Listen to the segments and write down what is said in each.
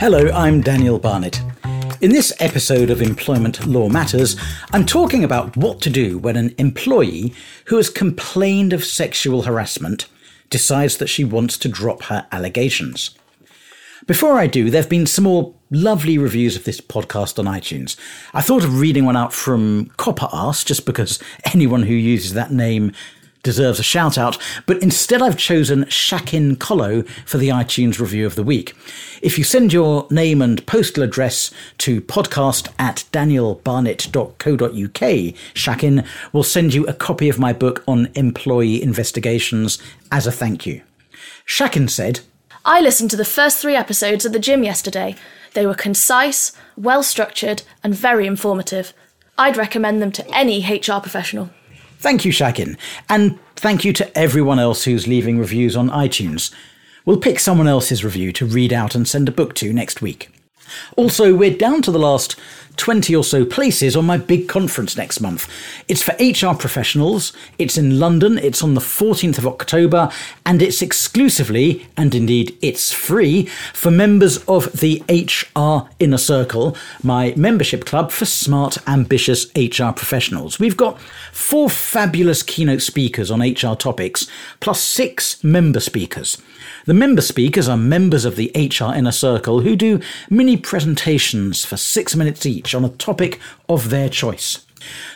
Hello, I'm Daniel Barnett. In this episode of Employment Law Matters, I'm talking about what to do when an employee who has complained of sexual harassment decides that she wants to drop her allegations. Before I do, there have been some more lovely reviews of this podcast on iTunes. I thought of reading one out from Copper Ass just because anyone who uses that name deserves a shout out, but instead I've chosen Shakin Kolo for the iTunes review of the week. If you send your name and postal address to podcast at danielbarnett.co.uk, Shakin will send you a copy of my book on employee investigations as a thank you. Shakin said, I listened to the first three episodes at the gym yesterday. They were concise, well structured, and very informative. I'd recommend them to any HR professional. Thank you, Shakin, and thank you to everyone else who's leaving reviews on iTunes. We'll pick someone else's review to read out and send a book to next week. Also, we're down to the last 20 or so places on my big conference next month. It's for HR professionals, it's in London, it's on the 14th of October, and it's exclusively, and indeed it's free, for members of the HR Inner Circle, my membership club for smart, ambitious HR professionals. We've got four fabulous keynote speakers on HR topics, plus six member speakers. The member speakers are members of the HR Inner Circle who do mini presentations for six minutes each on a topic of their choice.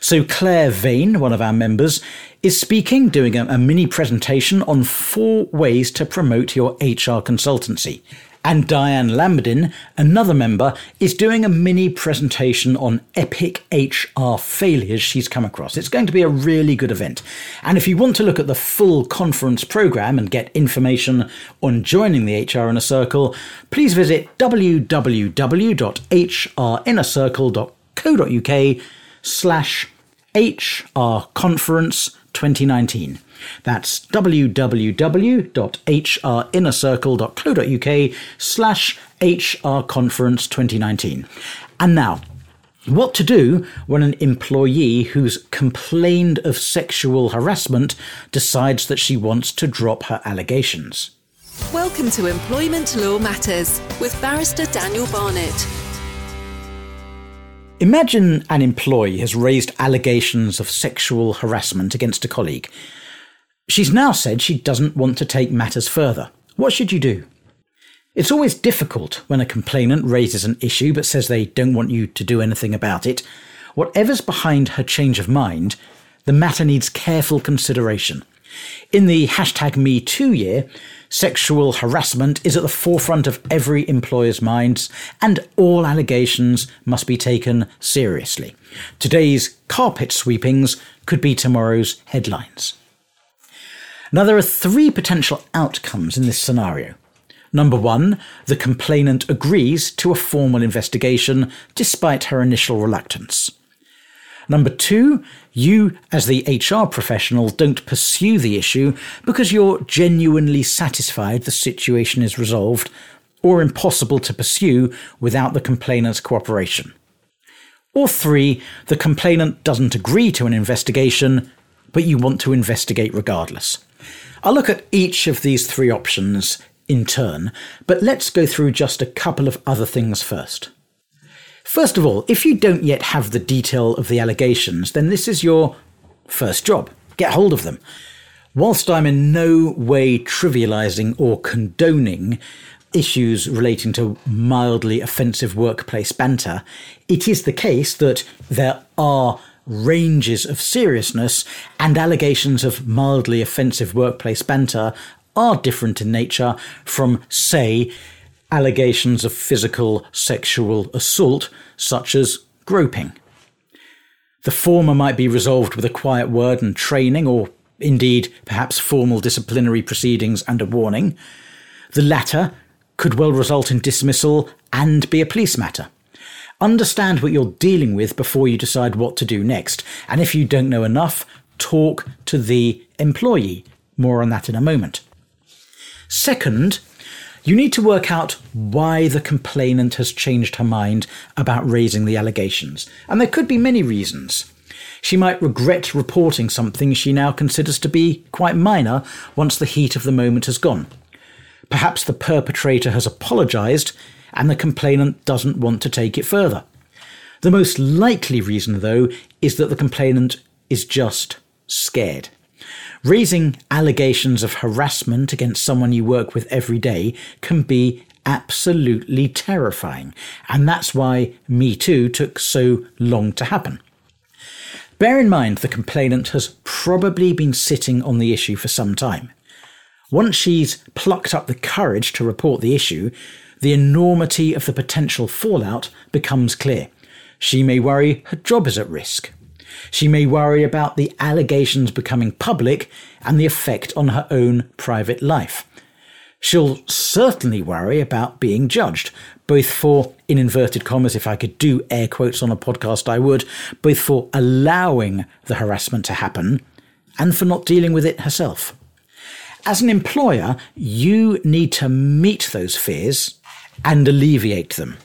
So, Claire Vane, one of our members, is speaking, doing a, a mini presentation on four ways to promote your HR consultancy. And Diane Lamberdin, another member, is doing a mini presentation on epic HR failures she's come across. It's going to be a really good event. And if you want to look at the full conference program and get information on joining the HR Inner Circle, please visit www.hrinnercircle.co.uk slash HR Conference 2019. That's www.hrinnercircle.co.uk slash hrconference 2019. And now, what to do when an employee who's complained of sexual harassment decides that she wants to drop her allegations. Welcome to Employment Law Matters with Barrister Daniel Barnett. Imagine an employee has raised allegations of sexual harassment against a colleague. She's now said she doesn't want to take matters further. What should you do? It's always difficult when a complainant raises an issue but says they don't want you to do anything about it. Whatever's behind her change of mind, the matter needs careful consideration. In the hashtag MeToo year, sexual harassment is at the forefront of every employer's minds, and all allegations must be taken seriously. Today's carpet sweepings could be tomorrow's headlines. Now, there are three potential outcomes in this scenario. Number one, the complainant agrees to a formal investigation despite her initial reluctance. Number two, you, as the HR professional, don't pursue the issue because you're genuinely satisfied the situation is resolved or impossible to pursue without the complainant's cooperation. Or three, the complainant doesn't agree to an investigation, but you want to investigate regardless. I'll look at each of these three options in turn, but let's go through just a couple of other things first. First of all, if you don't yet have the detail of the allegations, then this is your first job. Get hold of them. Whilst I'm in no way trivializing or condoning issues relating to mildly offensive workplace banter, it is the case that there are ranges of seriousness and allegations of mildly offensive workplace banter are different in nature from, say, allegations of physical sexual assault, such as groping. The former might be resolved with a quiet word and training, or indeed perhaps formal disciplinary proceedings and a warning. The latter could well result in dismissal and be a police matter. Understand what you're dealing with before you decide what to do next. And if you don't know enough, talk to the employee. More on that in a moment. Second, you need to work out why the complainant has changed her mind about raising the allegations. And there could be many reasons. She might regret reporting something she now considers to be quite minor once the heat of the moment has gone. Perhaps the perpetrator has apologised and the complainant doesn't want to take it further. The most likely reason, though, is that the complainant is just scared. Raising allegations of harassment against someone you work with every day can be absolutely terrifying, and that's why Me Too took so long to happen. Bear in mind the complainant has probably been sitting on the issue for some time. Once she's plucked up the courage to report the issue, the enormity of the potential fallout becomes clear. She may worry her job is at risk. She may worry about the allegations becoming public and the effect on her own private life. She'll certainly worry about being judged, both for, in inverted commas, if I could do air quotes on a podcast, I would, both for allowing the harassment to happen and for not dealing with it herself. As an employer, you need to meet those fears and alleviate them.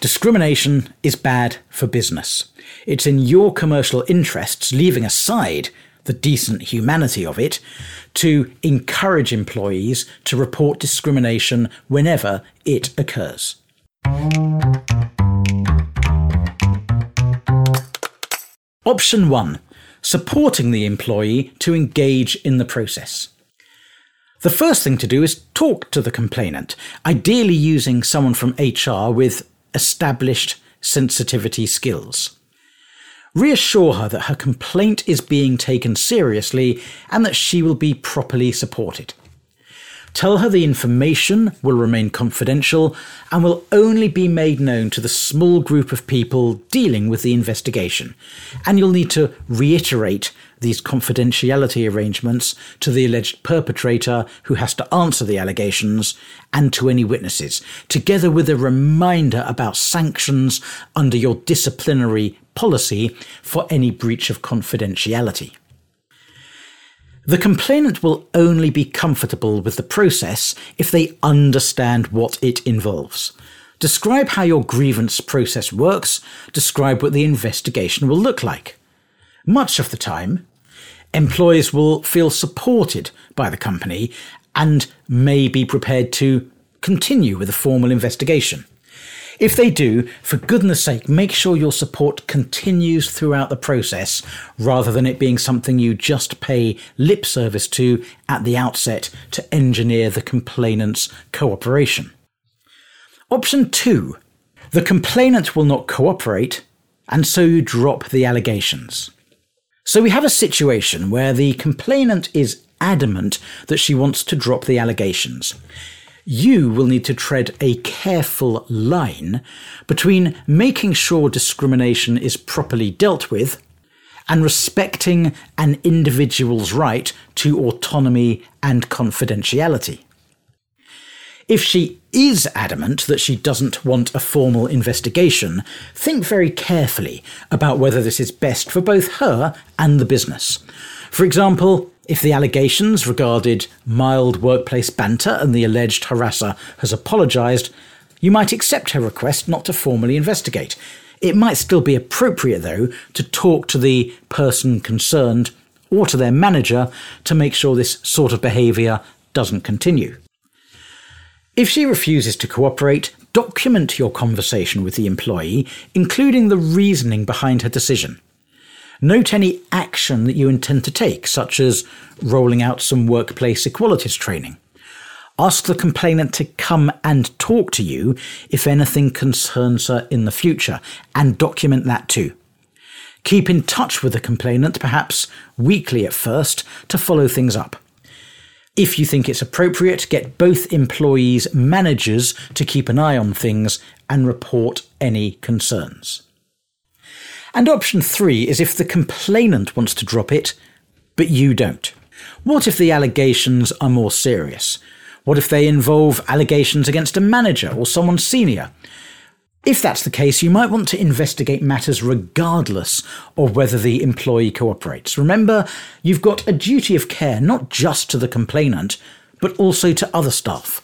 Discrimination is bad for business. It's in your commercial interests, leaving aside the decent humanity of it, to encourage employees to report discrimination whenever it occurs. Option 1 Supporting the employee to engage in the process. The first thing to do is talk to the complainant, ideally using someone from HR with established sensitivity skills. Reassure her that her complaint is being taken seriously and that she will be properly supported. Tell her the information will remain confidential and will only be made known to the small group of people dealing with the investigation. And you'll need to reiterate these confidentiality arrangements to the alleged perpetrator who has to answer the allegations and to any witnesses, together with a reminder about sanctions under your disciplinary policy for any breach of confidentiality. The complainant will only be comfortable with the process if they understand what it involves. Describe how your grievance process works, describe what the investigation will look like. Much of the time, employees will feel supported by the company and may be prepared to continue with a formal investigation. If they do, for goodness sake, make sure your support continues throughout the process rather than it being something you just pay lip service to at the outset to engineer the complainant's cooperation. Option 2 The complainant will not cooperate, and so you drop the allegations. So we have a situation where the complainant is adamant that she wants to drop the allegations you will need to tread a careful line between making sure discrimination is properly dealt with and respecting an individual's right to autonomy and confidentiality. If she is adamant that she doesn't want a formal investigation, think very carefully about whether this is best for both her and the business. For example, if the allegations regarded mild workplace banter and the alleged harasser has apologised, you might accept her request not to formally investigate. It might still be appropriate, though, to talk to the person concerned or to their manager to make sure this sort of behaviour doesn't continue. If she refuses to cooperate, document your conversation with the employee, including the reasoning behind her decision. Note any action that you intend to take, such as rolling out some workplace equalities training. Ask the complainant to come and talk to you if anything concerns her in the future, and document that too. Keep in touch with the complainant, perhaps weekly at first, to follow things up. If you think it's appropriate, get both employees' managers to keep an eye on things and report any concerns. And option three is if the complainant wants to drop it, but you don't. What if the allegations are more serious? What if they involve allegations against a manager or someone senior? If that's the case, you might want to investigate matters regardless of whether the employee cooperates. Remember, you've got a duty of care not just to the complainant, but also to other staff.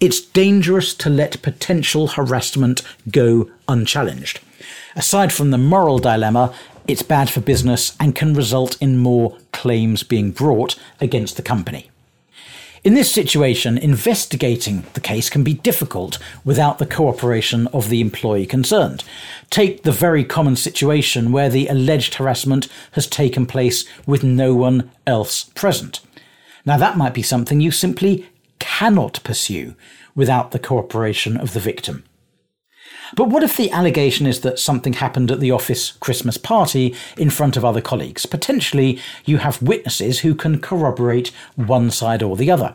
It's dangerous to let potential harassment go unchallenged. Aside from the moral dilemma, it's bad for business and can result in more claims being brought against the company. In this situation, investigating the case can be difficult without the cooperation of the employee concerned. Take the very common situation where the alleged harassment has taken place with no one else present. Now, that might be something you simply cannot pursue without the cooperation of the victim. But what if the allegation is that something happened at the office Christmas party in front of other colleagues? Potentially, you have witnesses who can corroborate one side or the other.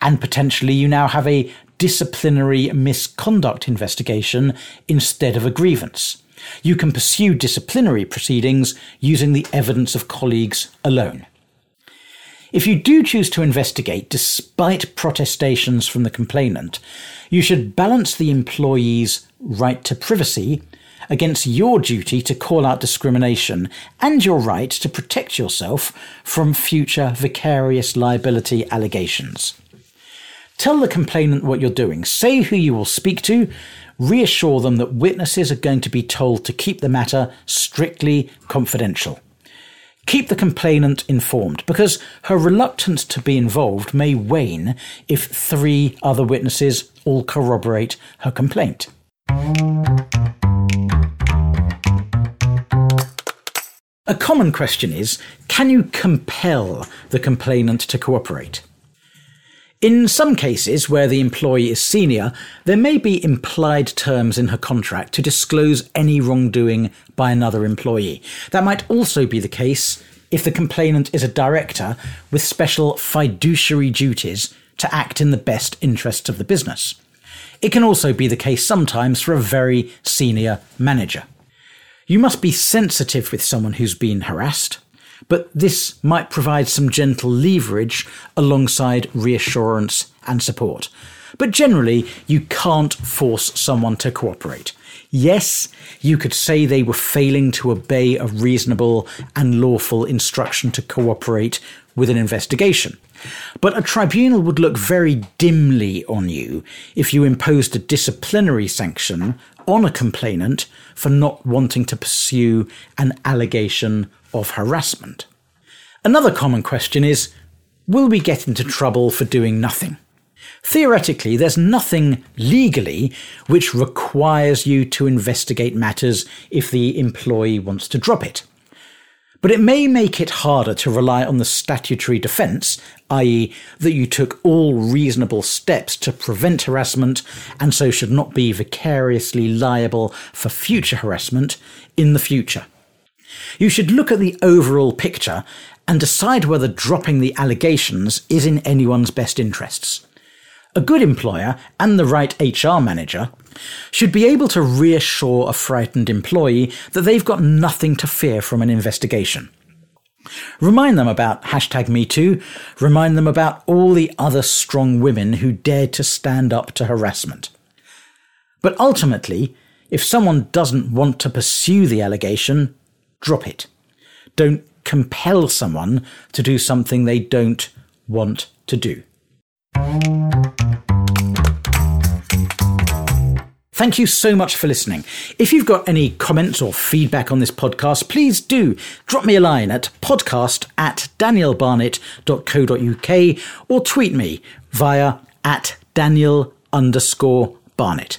And potentially, you now have a disciplinary misconduct investigation instead of a grievance. You can pursue disciplinary proceedings using the evidence of colleagues alone. If you do choose to investigate despite protestations from the complainant, you should balance the employee's right to privacy against your duty to call out discrimination and your right to protect yourself from future vicarious liability allegations. Tell the complainant what you're doing, say who you will speak to, reassure them that witnesses are going to be told to keep the matter strictly confidential. Keep the complainant informed because her reluctance to be involved may wane if three other witnesses all corroborate her complaint. A common question is can you compel the complainant to cooperate? In some cases where the employee is senior, there may be implied terms in her contract to disclose any wrongdoing by another employee. That might also be the case if the complainant is a director with special fiduciary duties to act in the best interests of the business. It can also be the case sometimes for a very senior manager. You must be sensitive with someone who's been harassed, but this might provide some gentle leverage alongside reassurance and support. But generally, you can't force someone to cooperate. Yes, you could say they were failing to obey a reasonable and lawful instruction to cooperate with an investigation. But a tribunal would look very dimly on you if you imposed a disciplinary sanction on a complainant for not wanting to pursue an allegation of harassment. Another common question is Will we get into trouble for doing nothing? Theoretically, there's nothing legally which requires you to investigate matters if the employee wants to drop it. But it may make it harder to rely on the statutory defence, i.e., that you took all reasonable steps to prevent harassment and so should not be vicariously liable for future harassment in the future. You should look at the overall picture and decide whether dropping the allegations is in anyone's best interests. A good employer and the right HR manager should be able to reassure a frightened employee that they've got nothing to fear from an investigation. Remind them about hashtag MeToo. Remind them about all the other strong women who dared to stand up to harassment. But ultimately, if someone doesn't want to pursue the allegation, drop it. Don't compel someone to do something they don't want to do. Thank you so much for listening. If you've got any comments or feedback on this podcast, please do drop me a line at podcast at danielbarnett.co.uk or tweet me via at daniel underscore barnett.